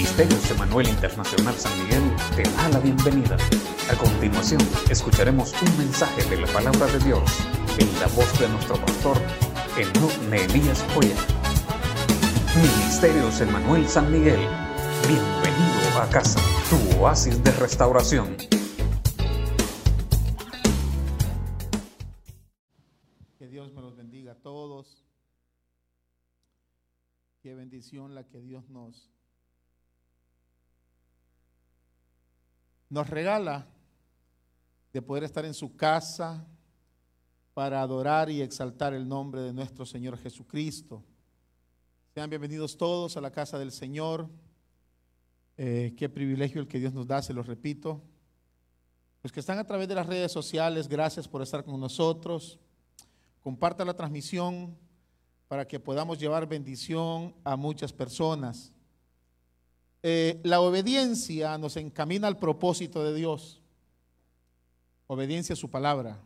Ministerios Emanuel Internacional San Miguel te da la bienvenida. A continuación, escucharemos un mensaje de la palabra de Dios en la voz de nuestro pastor, Enoch Nehemías Joya. Ministerios Emanuel San Miguel, bienvenido a casa, tu oasis de restauración. Que Dios me los bendiga a todos. Qué bendición la que Dios nos nos regala de poder estar en su casa para adorar y exaltar el nombre de nuestro Señor Jesucristo. Sean bienvenidos todos a la casa del Señor. Eh, qué privilegio el que Dios nos da, se los repito. Los que están a través de las redes sociales, gracias por estar con nosotros. Comparta la transmisión para que podamos llevar bendición a muchas personas. Eh, la obediencia nos encamina al propósito de Dios. Obediencia a su palabra.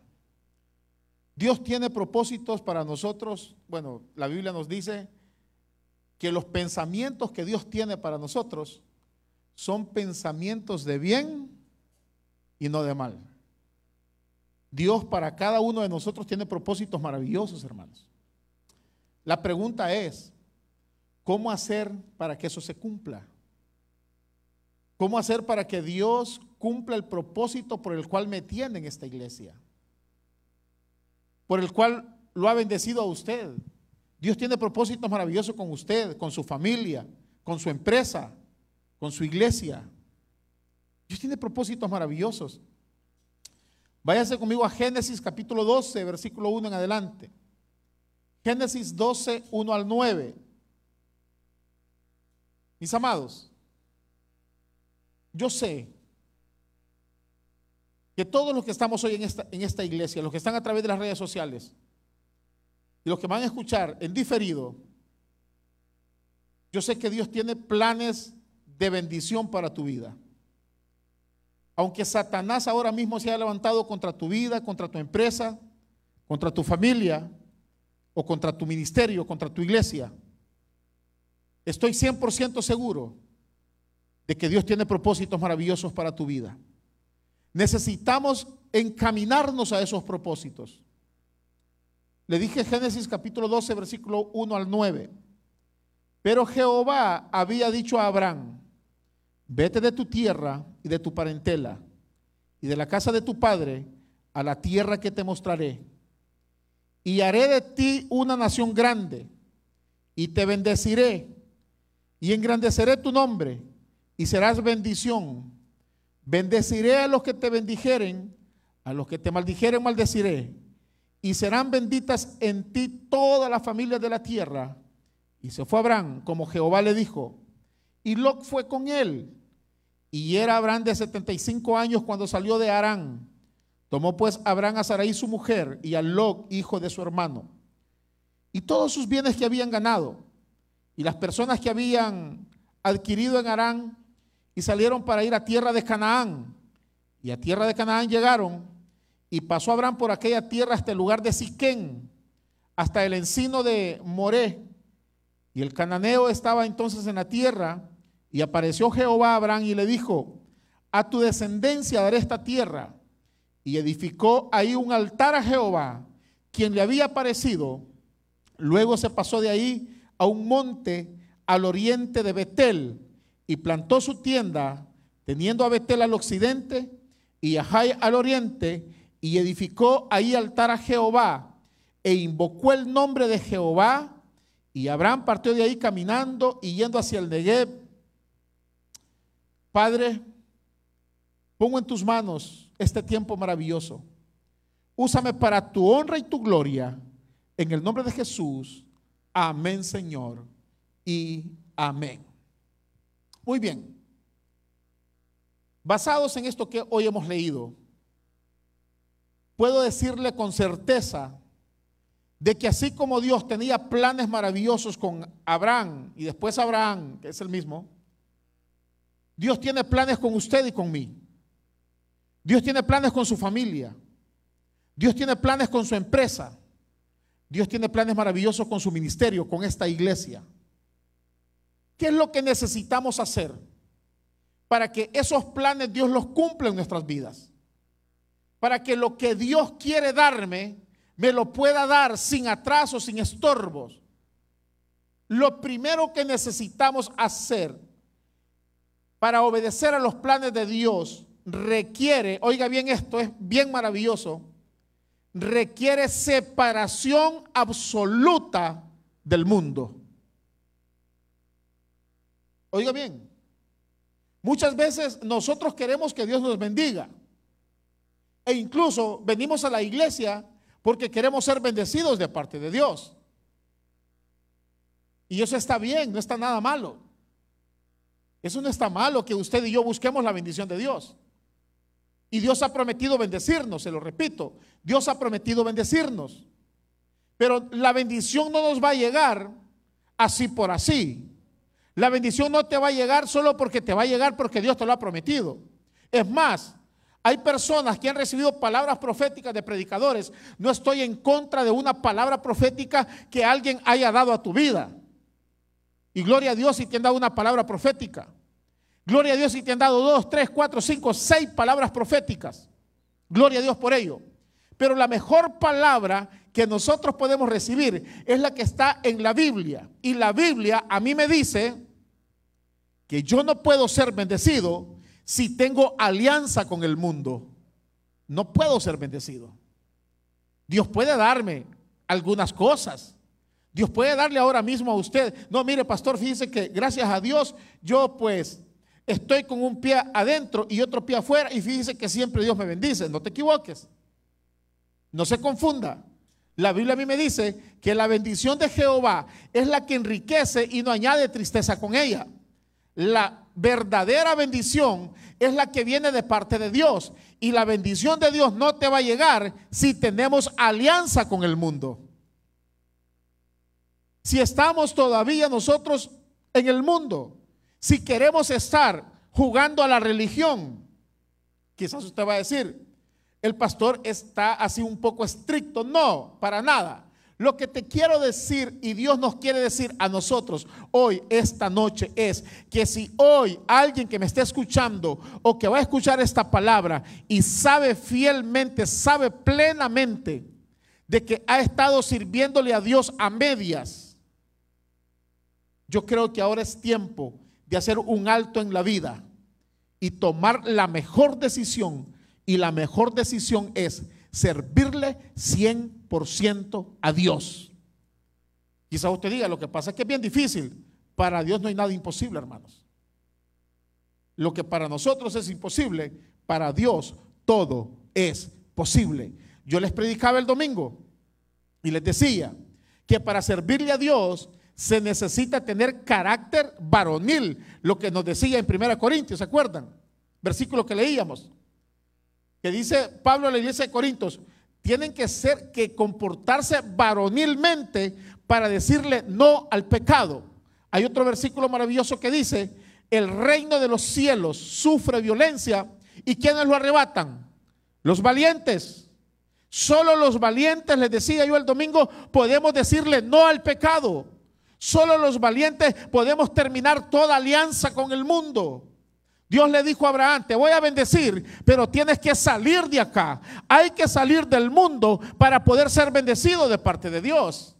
Dios tiene propósitos para nosotros. Bueno, la Biblia nos dice que los pensamientos que Dios tiene para nosotros son pensamientos de bien y no de mal. Dios para cada uno de nosotros tiene propósitos maravillosos, hermanos. La pregunta es, ¿cómo hacer para que eso se cumpla? ¿Cómo hacer para que Dios cumpla el propósito por el cual me tiene en esta iglesia? Por el cual lo ha bendecido a usted. Dios tiene propósitos maravillosos con usted, con su familia, con su empresa, con su iglesia. Dios tiene propósitos maravillosos. Váyase conmigo a Génesis capítulo 12, versículo 1 en adelante. Génesis 12, 1 al 9. Mis amados, yo sé que todos los que estamos hoy en esta, iglesia, los que están a través de las redes sociales y los que van a escuchar en diferido, yo sé que Dios tiene planes de bendición para tu vida. Aunque Satanás ahora mismo se haya levantado contra tu vida, contra tu empresa, contra tu familia o contra tu ministerio, contra tu iglesia, estoy 100% seguro de que Dios tiene propósitos maravillosos para tu vida. Necesitamos encaminarnos a esos propósitos. Le dije Génesis capítulo 12, versículo 1 al 9. Pero Jehová había dicho a Abraham, vete de tu tierra y de tu parentela y de la casa de tu padre a la tierra que te mostraré. Y haré de ti una nación grande y te bendeciré y engrandeceré tu nombre y serás bendición. Bendeciré a los que te bendijeren, a los que te maldijeren maldeciré, y serán benditas en ti todas las familias de la tierra. Y se fue Abraham, como Jehová le dijo, y Lot fue con él. Y era Abraham de 75 años cuando salió de Arán. Tomó pues Abraham a Sarai su mujer y a Lot, hijo de su hermano, y todos sus bienes que habían ganado, y las personas que habían adquirido en Arán, y salieron para ir a tierra de Canaán. Y a tierra de Canaán llegaron y pasó Abraham por aquella tierra hasta el lugar de Siquén, hasta el encino de Moré. Y el cananeo estaba entonces en la tierra y apareció Jehová a Abraham y le dijo, a tu descendencia daré esta tierra. Y edificó ahí un altar a Jehová, quien le había aparecido. Luego se pasó de ahí a un monte al oriente de Betel y plantó su tienda, teniendo a Betel al occidente y a Jai al oriente, y edificó ahí altar a Jehová, e invocó el nombre de Jehová, y Abraham partió de ahí caminando y yendo hacia el Negev. Padre, pongo en tus manos este tiempo maravilloso. Úsame para tu honra y tu gloria. En el nombre de Jesús. Amén, Señor. Y amén. Muy bien. Basados en esto que hoy hemos leído, puedo decirle con certeza de que así como Dios tenía planes maravillosos con Abraham y después Abraham, que es el mismo, Dios tiene planes con usted y con mí. Dios tiene planes con su familia. Dios tiene planes con su empresa. Dios tiene planes maravillosos con su ministerio, con esta iglesia. ¿Qué es lo que necesitamos hacer para que esos planes Dios los cumpla en nuestras vidas? Para que lo que Dios quiere darme, me lo pueda dar sin atraso, sin estorbos. Lo primero que necesitamos hacer para obedecer a los planes de Dios requiere, oiga bien esto, es bien maravilloso, requiere separación absoluta del mundo. Oiga bien, muchas veces nosotros queremos que Dios nos bendiga. E incluso venimos a la iglesia porque queremos ser bendecidos de parte de Dios. Y eso está bien, no está nada malo. Eso no está malo que usted y yo busquemos la bendición de Dios. Y Dios ha prometido bendecirnos, se lo repito. Dios ha prometido bendecirnos. Pero la bendición no nos va a llegar así por así. La bendición no te va a llegar solo porque te va a llegar porque Dios te lo ha prometido. Es más, hay personas que han recibido palabras proféticas de predicadores. No estoy en contra de una palabra profética que alguien haya dado a tu vida. Y gloria a Dios si te han dado una palabra profética. Gloria a Dios si te han dado dos, tres, cuatro, cinco, seis palabras proféticas. Gloria a Dios por ello. Pero la mejor palabra que nosotros podemos recibir es la que está en la Biblia. Y la Biblia a mí me dice que yo no puedo ser bendecido si tengo alianza con el mundo. No puedo ser bendecido. Dios puede darme algunas cosas. Dios puede darle ahora mismo a usted. No, mire, pastor, fíjese que gracias a Dios yo pues estoy con un pie adentro y otro pie afuera y fíjese que siempre Dios me bendice. No te equivoques. No se confunda. La Biblia a mí me dice que la bendición de Jehová es la que enriquece y no añade tristeza con ella. La verdadera bendición es la que viene de parte de Dios. Y la bendición de Dios no te va a llegar si tenemos alianza con el mundo. Si estamos todavía nosotros en el mundo, si queremos estar jugando a la religión, quizás usted va a decir, el pastor está así un poco estricto. No, para nada. Lo que te quiero decir y Dios nos quiere decir a nosotros hoy, esta noche, es que si hoy alguien que me esté escuchando o que va a escuchar esta palabra y sabe fielmente, sabe plenamente de que ha estado sirviéndole a Dios a medias, yo creo que ahora es tiempo de hacer un alto en la vida y tomar la mejor decisión y la mejor decisión es servirle 100% a Dios. Quizá usted diga, lo que pasa es que es bien difícil. Para Dios no hay nada imposible, hermanos. Lo que para nosotros es imposible, para Dios todo es posible. Yo les predicaba el domingo y les decía que para servirle a Dios se necesita tener carácter varonil, lo que nos decía en 1 Corintios, ¿se acuerdan? Versículo que leíamos que dice Pablo a la iglesia de Corintios, tienen que ser, que comportarse varonilmente para decirle no al pecado. Hay otro versículo maravilloso que dice, el reino de los cielos sufre violencia y ¿quiénes lo arrebatan? Los valientes. Solo los valientes, les decía yo el domingo, podemos decirle no al pecado. Solo los valientes podemos terminar toda alianza con el mundo. Dios le dijo a Abraham, te voy a bendecir, pero tienes que salir de acá. Hay que salir del mundo para poder ser bendecido de parte de Dios.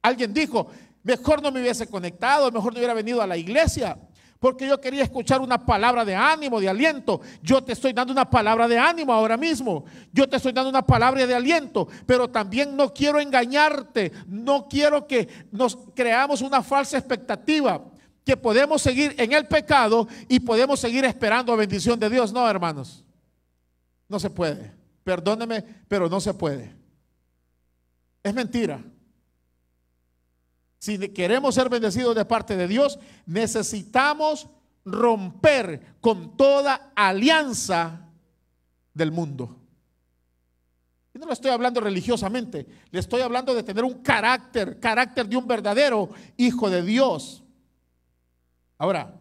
Alguien dijo, mejor no me hubiese conectado, mejor no hubiera venido a la iglesia, porque yo quería escuchar una palabra de ánimo, de aliento. Yo te estoy dando una palabra de ánimo ahora mismo. Yo te estoy dando una palabra de aliento, pero también no quiero engañarte, no quiero que nos creamos una falsa expectativa que podemos seguir en el pecado y podemos seguir esperando bendición de Dios. No, hermanos. No se puede. Perdóneme, pero no se puede. Es mentira. Si queremos ser bendecidos de parte de Dios, necesitamos romper con toda alianza del mundo. Y no le estoy hablando religiosamente, le estoy hablando de tener un carácter, carácter de un verdadero hijo de Dios. Ahora,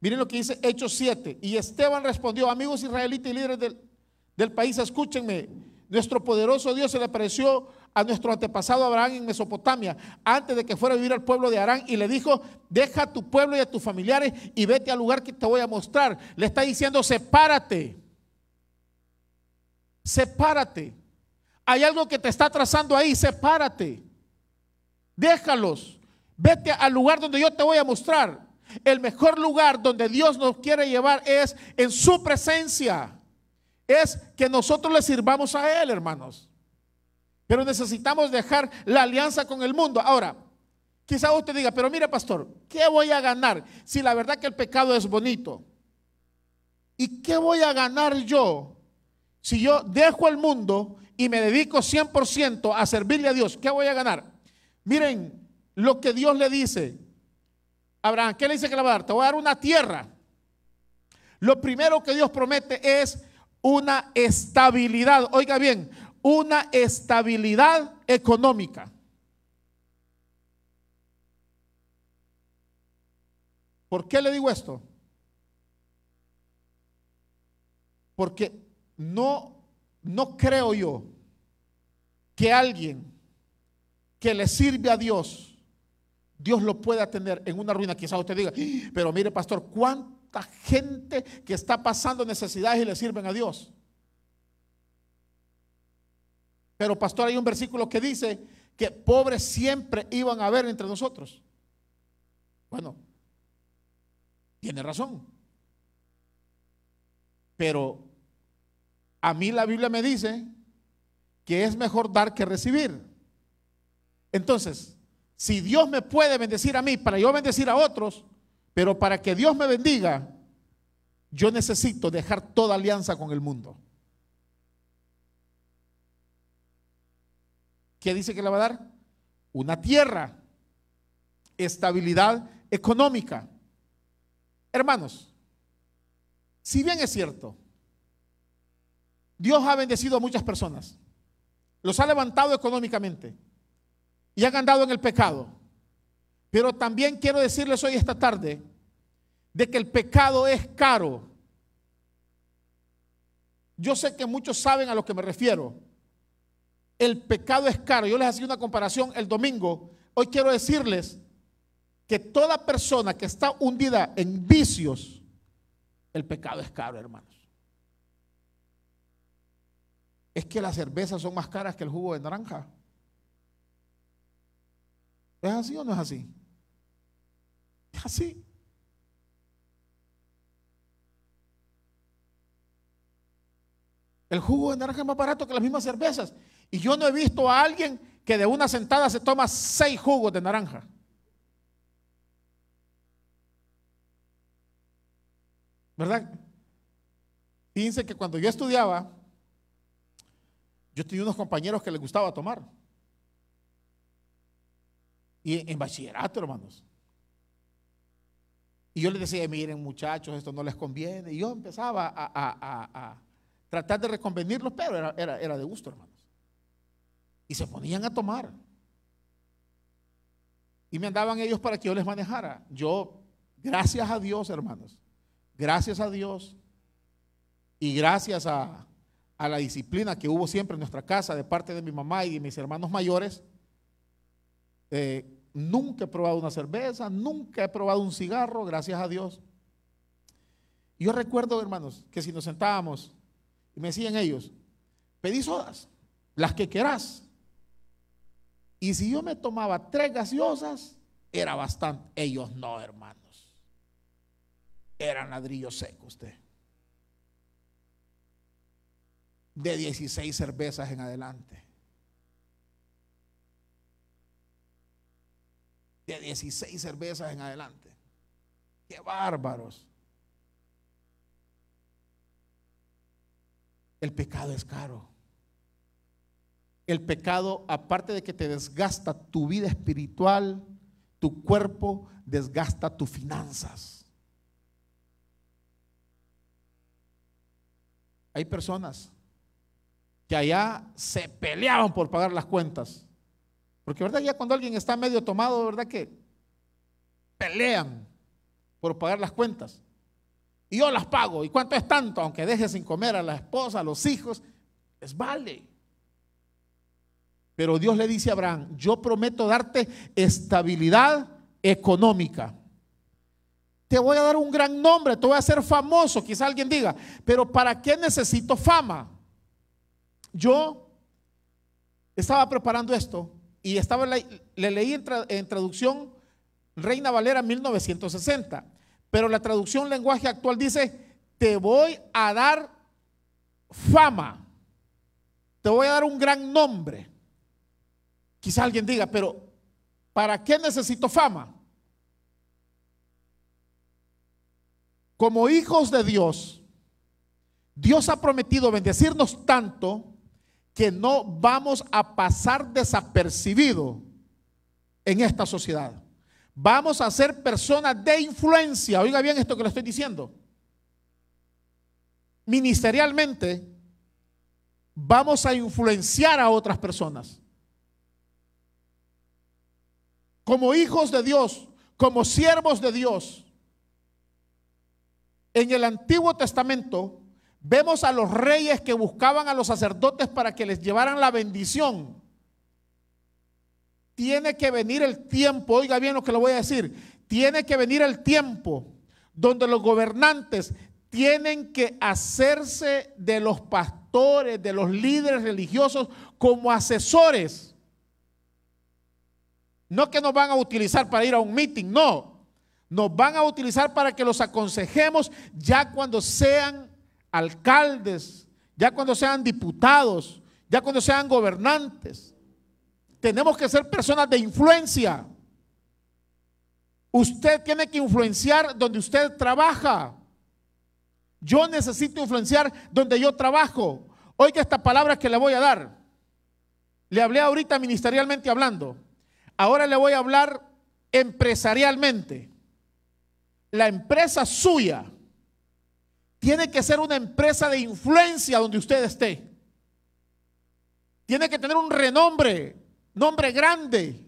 miren lo que dice Hechos 7. Y Esteban respondió, amigos israelitas y líderes del, del país, escúchenme. Nuestro poderoso Dios se le apareció a nuestro antepasado Abraham en Mesopotamia, antes de que fuera a vivir al pueblo de Arán, y le dijo, deja a tu pueblo y a tus familiares y vete al lugar que te voy a mostrar. Le está diciendo, sepárate, sepárate. Hay algo que te está trazando ahí, sepárate. Déjalos, vete al lugar donde yo te voy a mostrar. El mejor lugar donde Dios nos quiere llevar es en su presencia. Es que nosotros le sirvamos a Él, hermanos. Pero necesitamos dejar la alianza con el mundo. Ahora, quizá usted diga, pero mire pastor, ¿qué voy a ganar si la verdad que el pecado es bonito? ¿Y qué voy a ganar yo si yo dejo el mundo y me dedico 100% a servirle a Dios? ¿Qué voy a ganar? Miren lo que Dios le dice. Abraham, ¿qué le dice que le va a dar? Te voy a dar una tierra. Lo primero que Dios promete es una estabilidad. Oiga bien, una estabilidad económica. ¿Por qué le digo esto? Porque no, no creo yo que alguien que le sirve a Dios, Dios lo pueda tener en una ruina. Quizás usted diga, pero mire pastor, ¿cuánta gente que está pasando necesidades y le sirven a Dios? Pero pastor, hay un versículo que dice que pobres siempre iban a haber entre nosotros. Bueno, tiene razón. Pero a mí la Biblia me dice que es mejor dar que recibir. Entonces, si Dios me puede bendecir a mí para yo bendecir a otros, pero para que Dios me bendiga, yo necesito dejar toda alianza con el mundo. ¿Qué dice que le va a dar? Una tierra, estabilidad económica. Hermanos, si bien es cierto, Dios ha bendecido a muchas personas, los ha levantado económicamente y han andado en el pecado. Pero también quiero decirles hoy esta tarde de que el pecado es caro. Yo sé que muchos saben a lo que me refiero el pecado es caro. Yo les hacía una comparación el domingo. Hoy quiero decirles que toda persona que está hundida en vicios, el pecado es caro, hermanos. Es que las cervezas son más caras que el jugo de naranja. ¿Es así o no es así? Es así. El jugo de naranja es más barato que las mismas cervezas. Y yo no he visto a alguien que de una sentada se toma seis jugos de naranja. ¿Verdad? Fíjense que cuando yo estudiaba, yo tenía unos compañeros que les gustaba tomar. Y en bachillerato, hermanos. Y yo les decía, miren muchachos, esto no les conviene. Y yo empezaba a, tratar de reconvenirlos, pero era, era de gusto, hermanos y se ponían a tomar. Y me andaban ellos para que yo les manejara. Yo, gracias a Dios, hermanos, gracias a Dios y gracias a, la disciplina que hubo siempre en nuestra casa de parte de mi mamá y de mis hermanos mayores, eh, nunca he probado una cerveza, nunca he probado un cigarro, gracias a Dios. Yo recuerdo, hermanos, que si nos sentábamos y me decían ellos, pedí sodas, las que querás. Y si yo me tomaba tres gaseosas, era bastante. Ellos no, hermanos. Eran ladrillos secos usted. De 16 cervezas en adelante. De 16 cervezas en adelante. Qué bárbaros. El pecado es caro el pecado, aparte de que te desgasta tu vida espiritual, tu cuerpo desgasta tus finanzas. Hay personas que allá se peleaban por pagar las cuentas. Porque, ¿verdad? Ya cuando alguien está medio tomado, ¿verdad? Que pelean por pagar las cuentas. Y yo las pago. ¿Y cuánto es tanto? Aunque deje sin comer a la esposa, a los hijos, les vale. Pero Dios le dice a Abraham, yo prometo darte estabilidad económica. Te voy a dar un gran nombre, te voy a hacer famoso. Quizá alguien diga, pero ¿para qué necesito fama? Yo estaba preparando esto y estaba le leí en, traducción Reina Valera 1960, pero la traducción lenguaje actual dice, te voy a dar fama, te voy a dar un gran nombre. Quizá alguien diga, pero ¿para qué necesito fama? Como hijos de Dios, Dios ha prometido bendecirnos tanto que no vamos a pasar desapercibido en esta sociedad. Vamos a ser personas de influencia. Oiga bien esto que le estoy diciendo. Ministerialmente, vamos a influenciar a otras personas. Como hijos de Dios, como siervos de Dios. En el Antiguo Testamento vemos a los reyes que buscaban a los sacerdotes para que les llevaran la bendición. Tiene que venir el tiempo, oiga bien lo que le voy a decir, tiene que venir el tiempo donde los gobernantes tienen que hacerse de los pastores, de los líderes religiosos como asesores. No que nos van a utilizar para ir a un meeting, no. Nos van a utilizar para que los aconsejemos ya cuando sean alcaldes, ya cuando sean diputados, ya cuando sean gobernantes. Tenemos que ser personas de influencia. Usted tiene que influenciar donde usted trabaja. Yo necesito influenciar donde yo trabajo. Oiga esta palabra que le voy a dar. Le hablé ahorita ministerialmente hablando. Ahora le voy a hablar empresarialmente. La empresa suya tiene que ser una empresa de influencia donde usted esté. Tiene que tener un renombre, nombre grande.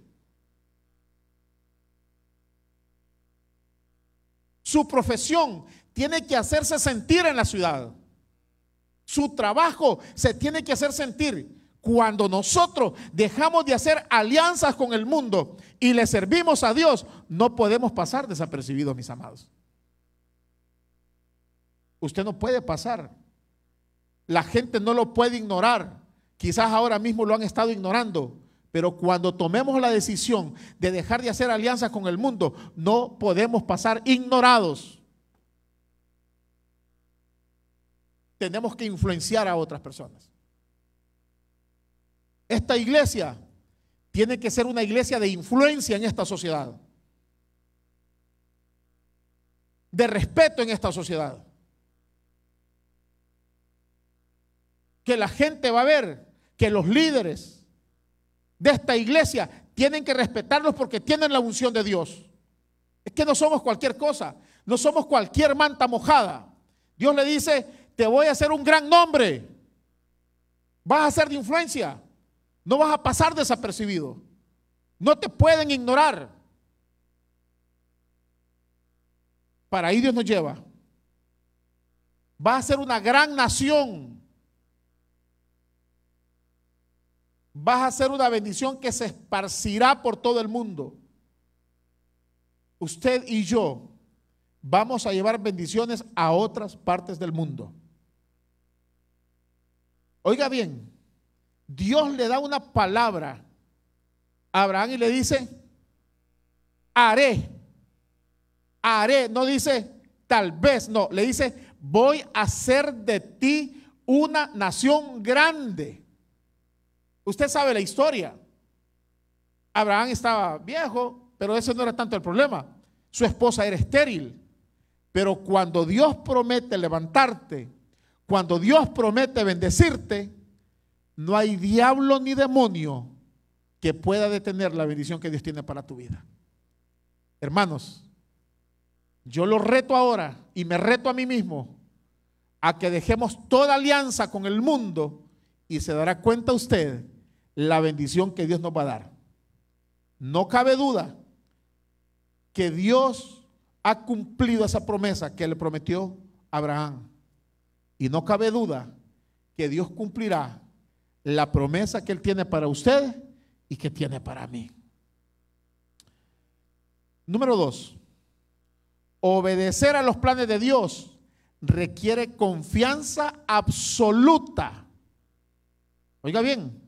Su profesión tiene que hacerse sentir en la ciudad. Su trabajo se tiene que hacer sentir. Cuando nosotros dejamos de hacer alianzas con el mundo y le servimos a Dios, no podemos pasar desapercibidos, mis amados. Usted no puede pasar. La gente no lo puede ignorar. Quizás ahora mismo lo han estado ignorando. Pero cuando tomemos la decisión de dejar de hacer alianzas con el mundo, no podemos pasar ignorados. Tenemos que influenciar a otras personas. Esta iglesia tiene que ser una iglesia de influencia en esta sociedad. De respeto en esta sociedad. Que la gente va a ver que los líderes de esta iglesia tienen que respetarlos porque tienen la unción de Dios. Es que no somos cualquier cosa, no somos cualquier manta mojada. Dios le dice, te voy a hacer un gran nombre, vas a ser de influencia, no vas a pasar desapercibido, no te pueden ignorar. Para ahí Dios nos lleva. Va a ser una gran nación vas a ser una bendición que se esparcirá por todo el mundo. Usted y yo vamos a llevar bendiciones a otras partes del mundo. Oiga bien, Dios le da una palabra a Abraham y le dice, haré, haré, no dice tal vez, no, le dice, voy a hacer de ti una nación grande. Usted sabe la historia. Abraham estaba viejo, pero ese no era tanto el problema. Su esposa era estéril. Pero cuando Dios promete levantarte, cuando Dios promete bendecirte, no hay diablo ni demonio que pueda detener la bendición que Dios tiene para tu vida. Hermanos, yo lo reto ahora y me reto a mí mismo a que dejemos toda alianza con el mundo y se dará cuenta usted la bendición que Dios nos va a dar. No cabe duda que Dios ha cumplido esa promesa que le prometió a Abraham. Y no cabe duda que Dios cumplirá la promesa que Él tiene para usted y que tiene para mí. Número dos, obedecer a los planes de Dios requiere confianza absoluta. Oiga bien,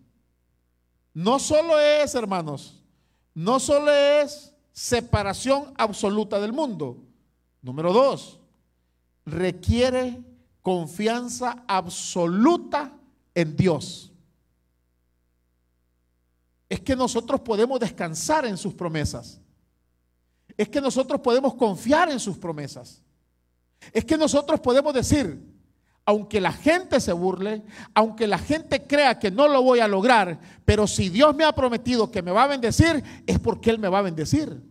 no solo es, hermanos, no solo es separación absoluta del mundo. Número dos, requiere confianza absoluta en Dios. Es que nosotros podemos descansar en sus promesas. Es que nosotros podemos confiar en sus promesas. Es que nosotros podemos decir, aunque la gente se burle, aunque la gente crea que no lo voy a lograr, pero si Dios me ha prometido que me va a bendecir, es porque Él me va a bendecir.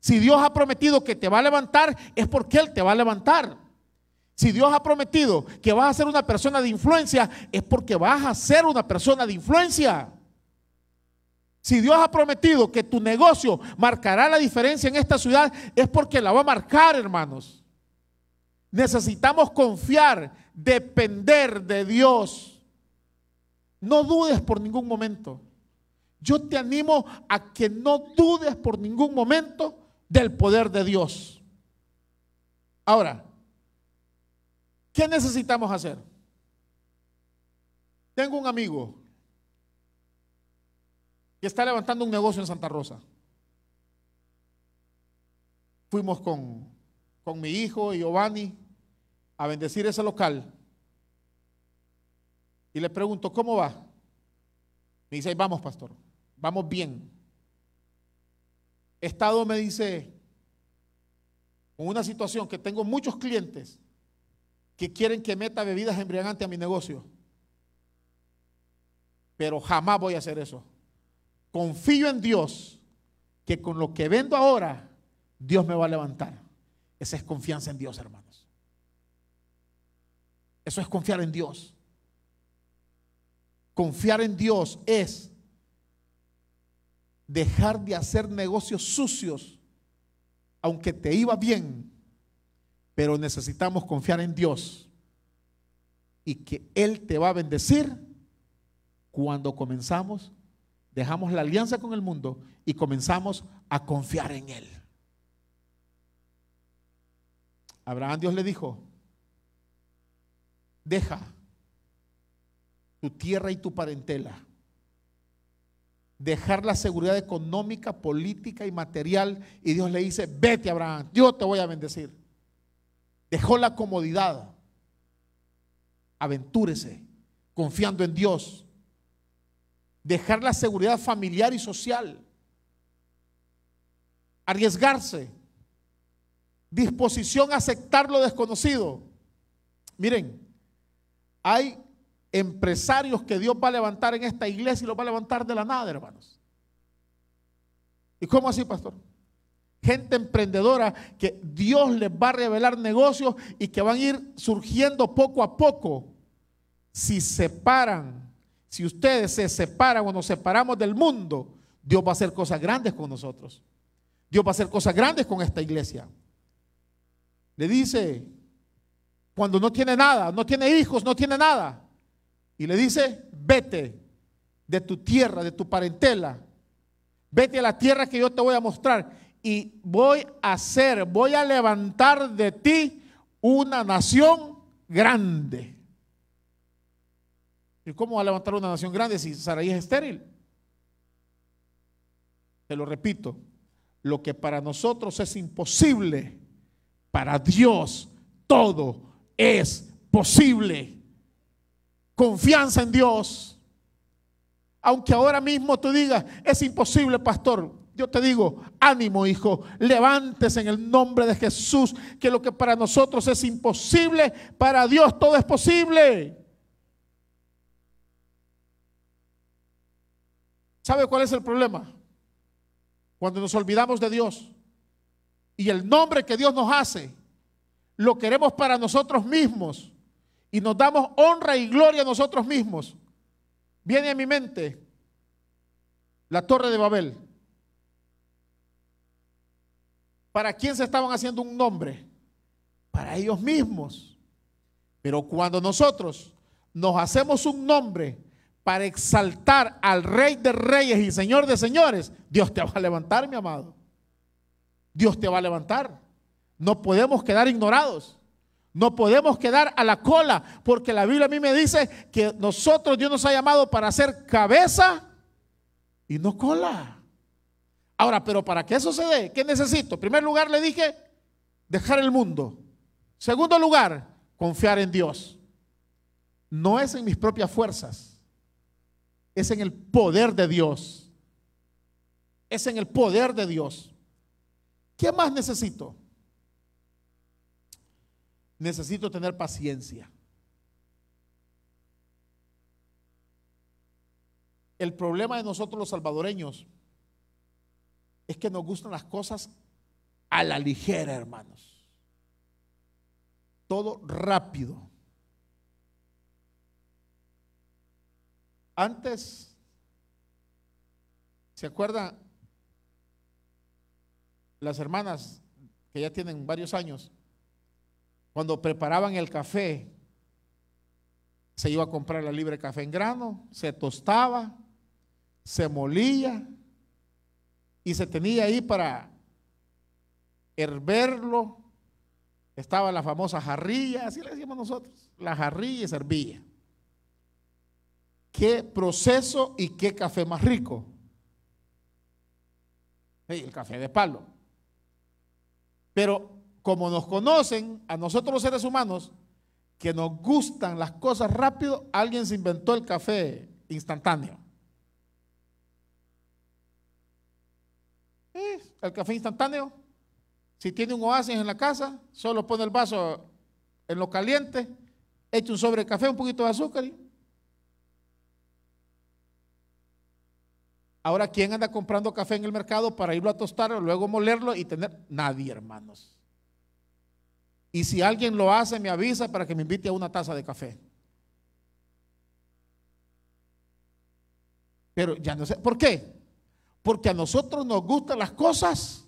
Si Dios ha prometido que te va a levantar, es porque Él te va a levantar. Si Dios ha prometido que vas a ser una persona de influencia, es porque vas a ser una persona de influencia. Si Dios ha prometido que tu negocio marcará la diferencia en esta ciudad, es porque la va a marcar, hermanos. Necesitamos confiar, depender de Dios. No dudes por ningún momento. Yo te animo a que no dudes por ningún momento del poder de Dios. Ahora, ¿qué necesitamos hacer? Tengo un amigo que está levantando un negocio en Santa Rosa. Fuimos con, con mi hijo Giovanni a bendecir ese local. Y le pregunto, ¿cómo va? Me dice, vamos, pastor, vamos bien. Estado, me dice, con una situación que tengo muchos clientes que quieren que meta bebidas embriagantes a mi negocio. Pero jamás voy a hacer eso confío en Dios que con lo que vendo ahora, Dios me va a levantar. Esa es confianza en Dios, hermanos. Eso es confiar en Dios. Confiar en Dios es dejar de hacer negocios sucios, aunque te iba bien, pero necesitamos confiar en Dios y que Él te va a bendecir cuando comenzamos dejamos la alianza con el mundo y comenzamos a confiar en Él. Abraham Dios le dijo, deja tu tierra y tu parentela, dejar la seguridad económica, política y material. Y Dios le dice, vete Abraham, yo te voy a bendecir. Dejó la comodidad, aventúrese, confiando en Dios dejar la seguridad familiar y social, arriesgarse, disposición a aceptar lo desconocido. Miren, hay empresarios que Dios va a levantar en esta iglesia y los va a levantar de la nada, hermanos. ¿Y cómo así, pastor? Gente emprendedora que Dios les va a revelar negocios y que van a ir surgiendo poco a poco si se paran si ustedes se separan o nos separamos del mundo, Dios va a hacer cosas grandes con nosotros. Dios va a hacer cosas grandes con esta iglesia. Le dice, cuando no tiene nada, no tiene hijos, no tiene nada. Y le dice, vete de tu tierra, de tu parentela. Vete a la tierra que yo te voy a mostrar. Y voy a hacer, voy a levantar de ti una nación grande. ¿Y cómo va a levantar una nación grande si Saraí es estéril? Te lo repito, lo que para nosotros es imposible, para Dios todo es posible. Confianza en Dios. Aunque ahora mismo tú digas, es imposible, pastor. Yo te digo, ánimo, hijo, levántese en el nombre de Jesús, que lo que para nosotros es imposible, para Dios todo es posible. ¿Sabe cuál es el problema? Cuando nos olvidamos de Dios y el nombre que Dios nos hace, lo queremos para nosotros mismos y nos damos honra y gloria a nosotros mismos. Viene a mi mente la torre de Babel. ¿Para quién se estaban haciendo un nombre? Para ellos mismos. Pero cuando nosotros nos hacemos un nombre para exaltar al Rey de Reyes y Señor de Señores, Dios te va a levantar, mi amado. Dios te va a levantar. No podemos quedar ignorados. No podemos quedar a la cola, porque la Biblia a mí me dice que nosotros Dios nos ha llamado para ser cabeza y no cola. Ahora, pero para que eso se dé, ¿qué necesito? En primer lugar le dije, dejar el mundo. Segundo lugar, confiar en Dios. No es en mis propias fuerzas, es en el poder de Dios. Es en el poder de Dios. ¿Qué más necesito? Necesito tener paciencia. El problema de nosotros los salvadoreños es que nos gustan las cosas a la ligera, hermanos. Todo rápido. Antes, ¿se acuerdan? Las hermanas que ya tienen varios años, cuando preparaban el café, se iba a comprar la libre café en grano, se tostaba, se molía y se tenía ahí para herverlo. Estaba la famosa jarrilla, así le decimos nosotros, la jarrilla y servía. Qué proceso y qué café más rico. el café de palo. Pero como nos conocen a nosotros los seres humanos, que nos gustan las cosas rápido, alguien se inventó el café instantáneo. El café instantáneo, si tiene un oasis en la casa, solo pone el vaso en lo caliente, echa un sobre de café, un poquito de azúcar. Ahora, ¿quién anda comprando café en el mercado para irlo a tostar, luego molerlo y tener? Nadie, hermanos. Y si alguien lo hace, me avisa para que me invite a una taza de café. Pero ya no sé, ¿por qué? Porque a nosotros nos gustan las cosas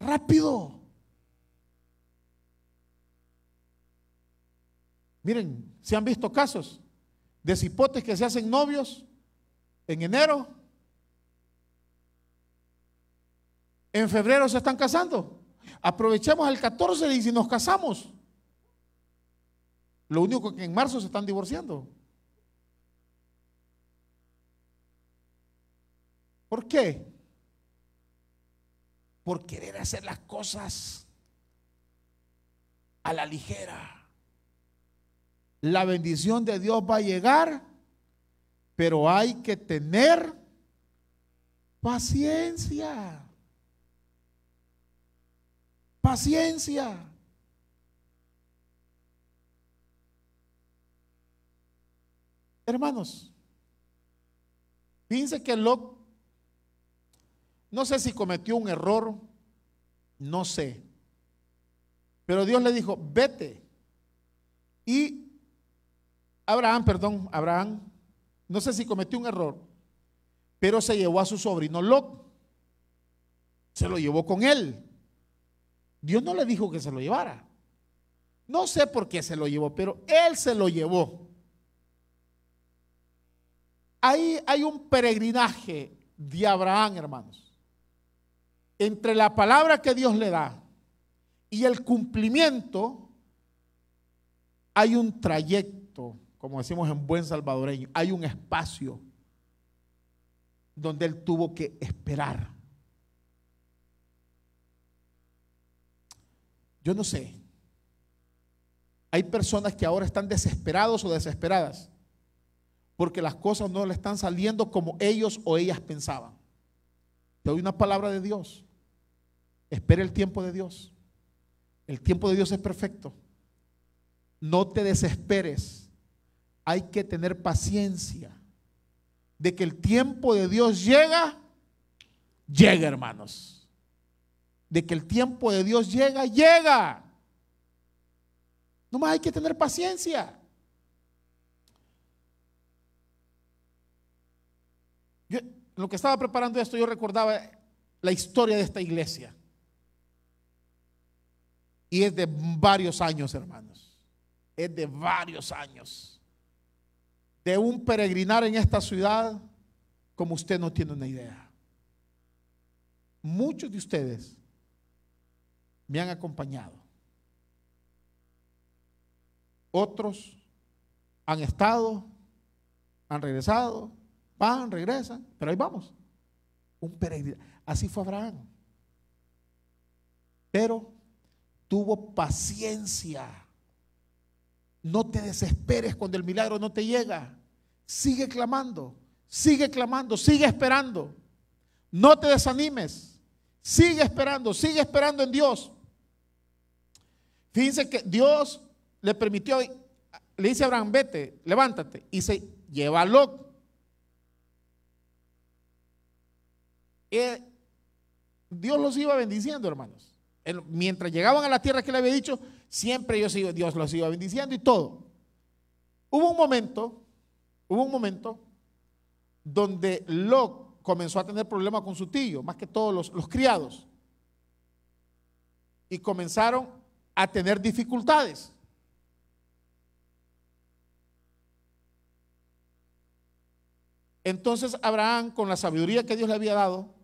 rápido. Miren, se han visto casos de cipotes que se hacen novios en enero. En febrero se están casando. Aprovechemos el 14 y si nos casamos. Lo único que en marzo se están divorciando. ¿Por qué? Por querer hacer las cosas a la ligera. La bendición de Dios va a llegar, pero hay que tener paciencia. Paciencia. Hermanos, fíjense que Lot no sé si cometió un error, no sé. Pero Dios le dijo, vete. Y Abraham, perdón, Abraham, no sé si cometió un error, pero se llevó a su sobrino Lot. Se lo llevó con él. Dios no le dijo que se lo llevara. No sé por qué se lo llevó, pero él se lo llevó. Ahí hay un peregrinaje de Abraham, hermanos entre la palabra que Dios le da y el cumplimiento, hay un trayecto, como decimos en buen salvadoreño, hay un espacio donde él tuvo que esperar. Yo no sé. Hay personas que ahora están desesperados o desesperadas porque las cosas no le están saliendo como ellos o ellas pensaban. Te doy una palabra de Dios. Espera el tiempo de Dios. El tiempo de Dios es perfecto. No te desesperes. Hay que tener paciencia de que el tiempo de Dios llega, llega, hermanos. De que el tiempo de Dios llega, llega. Nomás hay que tener paciencia. Yo, lo que estaba preparando esto, yo recordaba la historia de esta iglesia. Y es de varios años, hermanos. Es de varios años. de un peregrinar en esta ciudad como usted no tiene una idea. Muchos de ustedes me han acompañado. Otros han estado, han regresado, van, regresan, pero ahí vamos. Un peregrino. Así fue Abraham. Pero tuvo paciencia no te desesperes cuando el milagro no te llega. Sigue clamando, sigue clamando, sigue esperando. No te desanimes. Sigue esperando, sigue esperando en Dios. Fíjense que Dios le permitió, le dice a Abraham, vete, levántate. Y se lleva a Lot. Eh, Dios los iba bendiciendo, hermanos. Mientras llegaban a la tierra que le había dicho, Siempre Dios los iba bendiciendo y todo. Hubo un momento, hubo un momento donde Lot comenzó a tener problemas con su tío, más que todos los, los criados. Y comenzaron a tener dificultades. Entonces Abraham, con la sabiduría que Dios le había dado,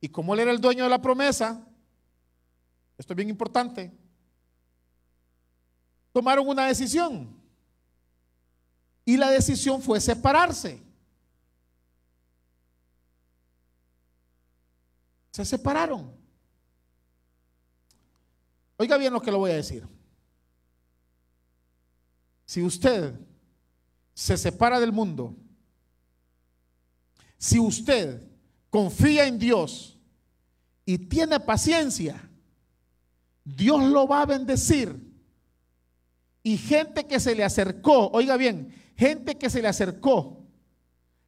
y como él era el dueño de la promesa, esto es bien importante, tomaron una decisión. Y la decisión fue separarse. Se separaron. Oiga bien lo que le voy a decir. Si usted se separa del mundo, si usted confía en Dios y tiene paciencia, Dios lo va a bendecir y gente que se le acercó, oiga bien, gente que se le acercó,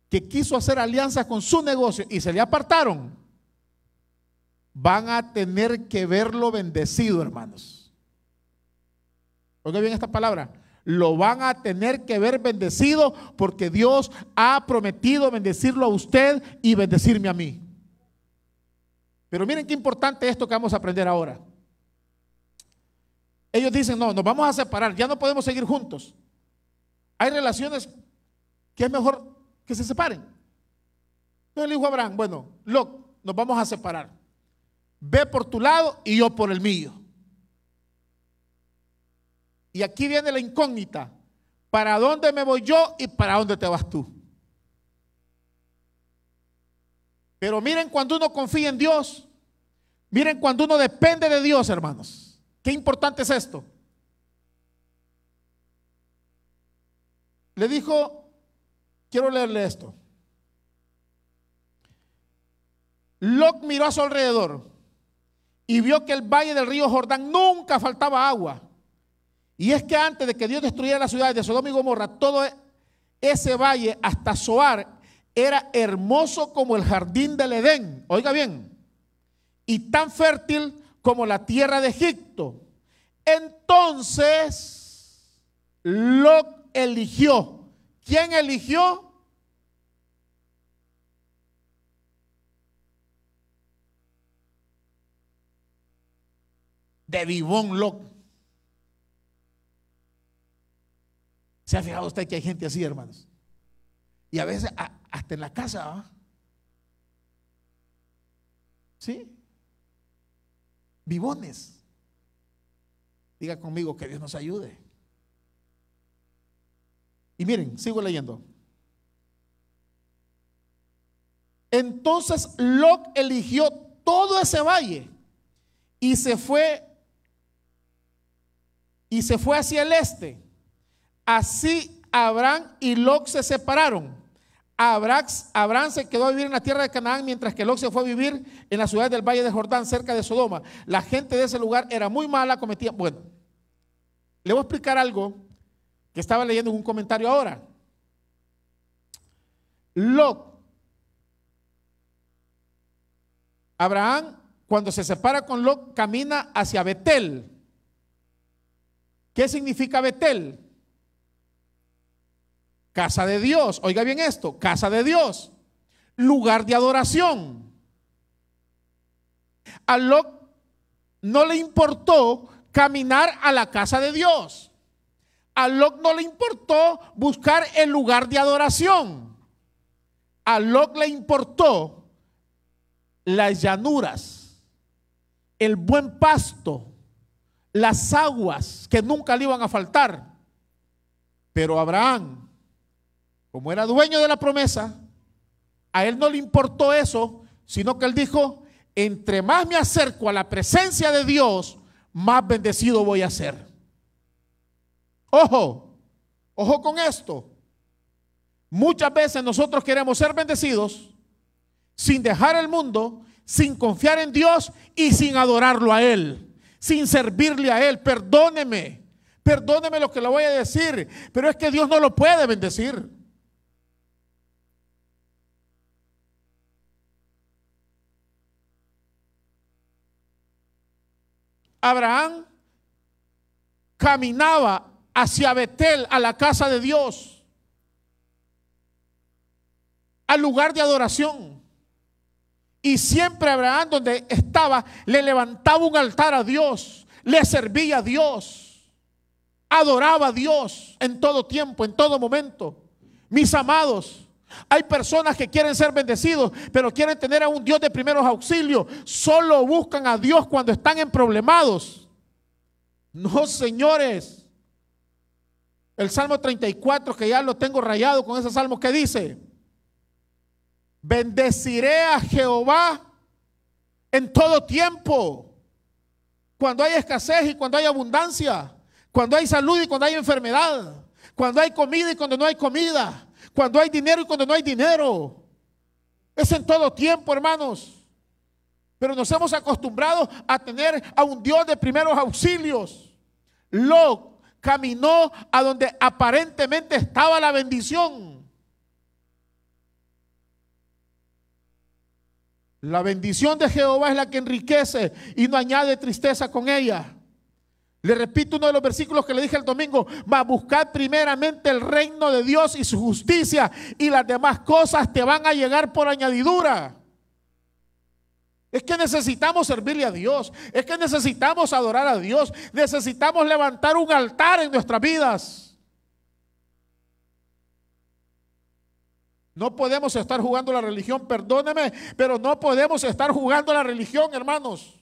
que quiso hacer alianza con su negocio y se le apartaron, van a tener que verlo bendecido, hermanos. Oiga bien esta palabra. Lo van a tener que ver bendecido porque Dios ha prometido bendecirlo a usted y bendecirme a mí. Pero miren qué importante esto que vamos a aprender ahora. Ellos dicen, no, nos vamos a separar, ya no podemos seguir juntos. Hay relaciones que es mejor que se separen. Entonces le dijo Abraham, bueno, Lot, nos vamos a separar. Ve por tu lado y yo por el mío. Y aquí viene la incógnita. ¿Para dónde me voy yo y para dónde te vas tú? Pero miren cuando uno confía en Dios, miren cuando uno depende de Dios, hermanos. Qué importante es esto. Le dijo, quiero leerle esto. Lot miró a su alrededor y vio que el valle del río Jordán nunca faltaba agua. Y es que antes de que Dios destruyera la ciudad de Sodoma y Gomorra, todo ese valle hasta Soar era hermoso como el jardín del Edén. Oiga bien. Y tan fértil como la tierra de Egipto. Entonces, lo eligió. ¿Quién eligió? De Vivón Lot. ¿Se ha fijado usted que hay gente así, hermanos? Y a veces hasta en la casa, ¿sí? Vivones. Diga conmigo que Dios nos ayude. Y miren, sigo leyendo. Entonces Lot eligió todo ese valle y se fue y se fue hacia el este. Así Abraham y Lot se separaron. Abraham, se quedó a vivir en la tierra de Canaán, mientras que Lot se fue a vivir en la ciudad del Valle de Jordán, cerca de Sodoma. La gente de ese lugar era muy mala, cometía. Bueno, le voy a explicar algo que estaba leyendo en un comentario ahora. Lot, Abraham, cuando se separa con Lot, camina hacia Betel. ¿Qué significa Betel? Casa de Dios. Oiga bien esto, casa de Dios. Lugar de adoración. A Lot no le importó caminar a la casa de Dios. a Lot no le importó buscar el lugar de adoración. A Lot le importó las llanuras, el buen pasto, las aguas que nunca le iban a faltar. Pero Abraham, como era dueño de la promesa, a él no le importó eso, sino que él dijo, entre más me acerco a la presencia de Dios, más bendecido voy a ser. Ojo, ojo con esto. Muchas veces nosotros queremos ser bendecidos sin dejar el mundo, sin confiar en Dios y sin adorarlo a Él, sin servirle a Él. Perdóneme, perdóneme lo que le voy a decir, pero es que Dios no lo puede bendecir. Abraham caminaba hacia Betel, a la casa de Dios, al lugar de adoración. Y siempre Abraham, donde estaba, le levantaba un altar a Dios, le servía a Dios, adoraba a Dios en todo tiempo, en todo momento. Mis amados, hay personas que quieren ser bendecidos, pero quieren tener a un Dios de primeros auxilios. Solo buscan a Dios cuando están en problemados. No, señores. El Salmo 34, que ya lo tengo rayado con ese salmo que dice, bendeciré a Jehová en todo tiempo, cuando hay escasez y cuando hay abundancia, cuando hay salud y cuando hay enfermedad, cuando hay comida y cuando no hay comida cuando hay dinero y cuando no hay dinero. Es en todo tiempo, hermanos. Pero nos hemos acostumbrado a tener a un Dios de primeros auxilios. Lot caminó a donde aparentemente estaba la bendición. La bendición de Jehová es la que enriquece y no añade tristeza con ella. Le repito uno de los versículos que le dije el domingo, va a buscar primeramente el reino de Dios y su justicia y las demás cosas te van a llegar por añadidura. Es que necesitamos servirle a Dios, es que necesitamos adorar a Dios, necesitamos levantar un altar en nuestras vidas. No podemos estar jugando la religión, perdóneme, pero no podemos estar jugando la religión, hermanos.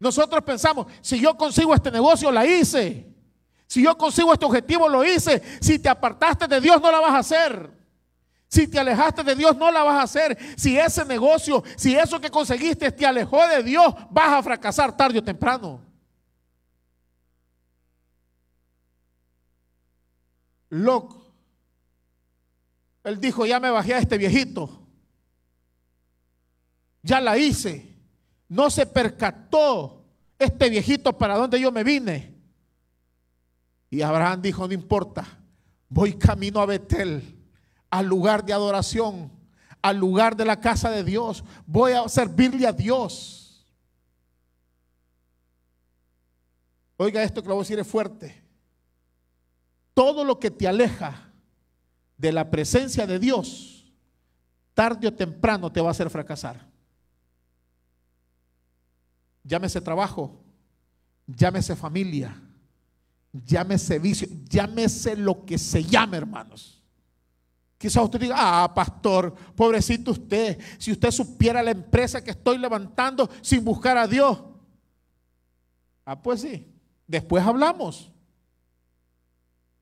Nosotros pensamos, si yo consigo este negocio, la hice. Si yo consigo este objetivo, lo hice. Si te apartaste de Dios, no la vas a hacer. Si te alejaste de Dios, no la vas a hacer. Si ese negocio, si eso que conseguiste te alejó de Dios, vas a fracasar tarde o temprano. Loco. Él dijo, ya me bajé a este viejito. Ya la hice. No se percató este viejito para dónde yo me vine. Y Abraham dijo, no importa, voy camino a Betel, al lugar de adoración, al lugar de la casa de Dios. Voy a servirle a Dios. Oiga esto que lo voy a decir es fuerte. Todo lo que te aleja de la presencia de Dios, tarde o temprano te va a hacer fracasar llámese trabajo, llámese familia, llámese vicio, llámese lo que se llame, hermanos. Quizás usted diga, ah, pastor, pobrecito usted, si usted supiera la empresa que estoy levantando sin buscar a Dios. Ah, pues sí, después hablamos.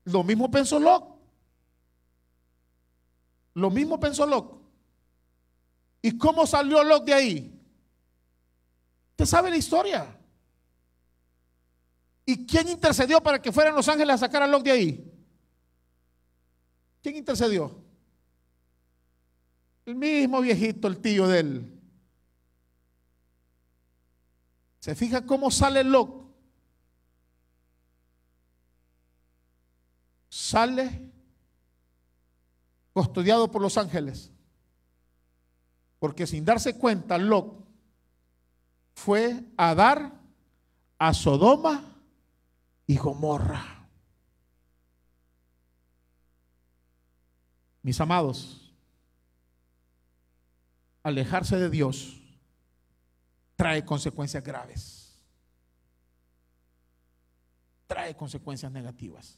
Lo mismo pensó Locke. Lo mismo pensó Locke. ¿Y cómo salió Locke de ahí? Usted sabe la historia. ¿Y quién intercedió para que fueran los ángeles a sacar a Lot de ahí? ¿Quién intercedió? El mismo viejito, el tío de él. ¿Se fija cómo sale Lot? Sale custodiado por los ángeles. Porque sin darse cuenta, Lot fue a dar a Sodoma y Gomorra. Mis amados, alejarse de Dios trae consecuencias graves. trae consecuencias negativas.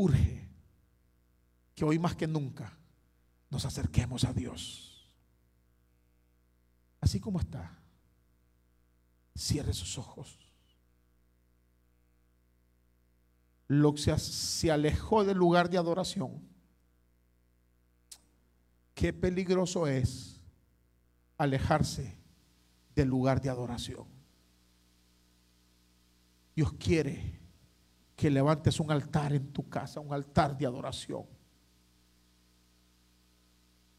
Urge que hoy más que nunca nos acerquemos a Dios. Así como está, cierre sus ojos. Lo que se alejó del lugar de adoración. Qué peligroso es alejarse del lugar de adoración. Dios quiere que levantes un altar en tu casa, un altar de adoración.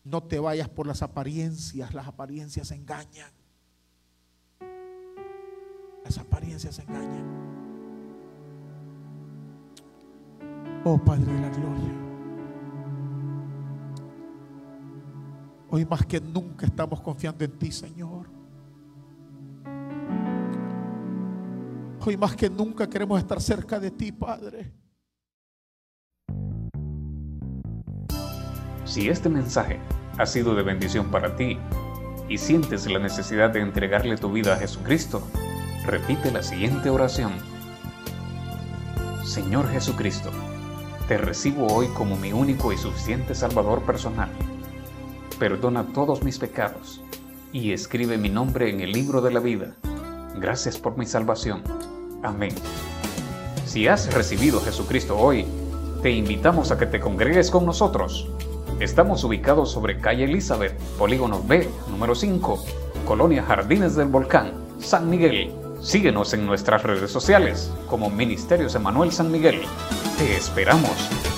No te vayas por las apariencias, las apariencias engañan. Las apariencias engañan. Oh Padre de la Gloria. Hoy más que nunca estamos confiando en ti, Señor. Hoy más que nunca queremos estar cerca de ti, Padre. Si este mensaje ha sido de bendición para ti y sientes la necesidad de entregarle tu vida a Jesucristo, repite la siguiente oración. Señor Jesucristo, te recibo hoy como mi único y suficiente Salvador personal. Perdona todos mis pecados y escribe mi nombre en el libro de la vida. Gracias por mi salvación. Amén. Si has recibido a Jesucristo hoy, te invitamos a que te congregues con nosotros Estamos ubicados sobre calle Elizabeth, polígono B, número 5, Colonia Jardines del Volcán, San Miguel. Síguenos en nuestras redes sociales como Ministerios Emanuel San Miguel. Te esperamos.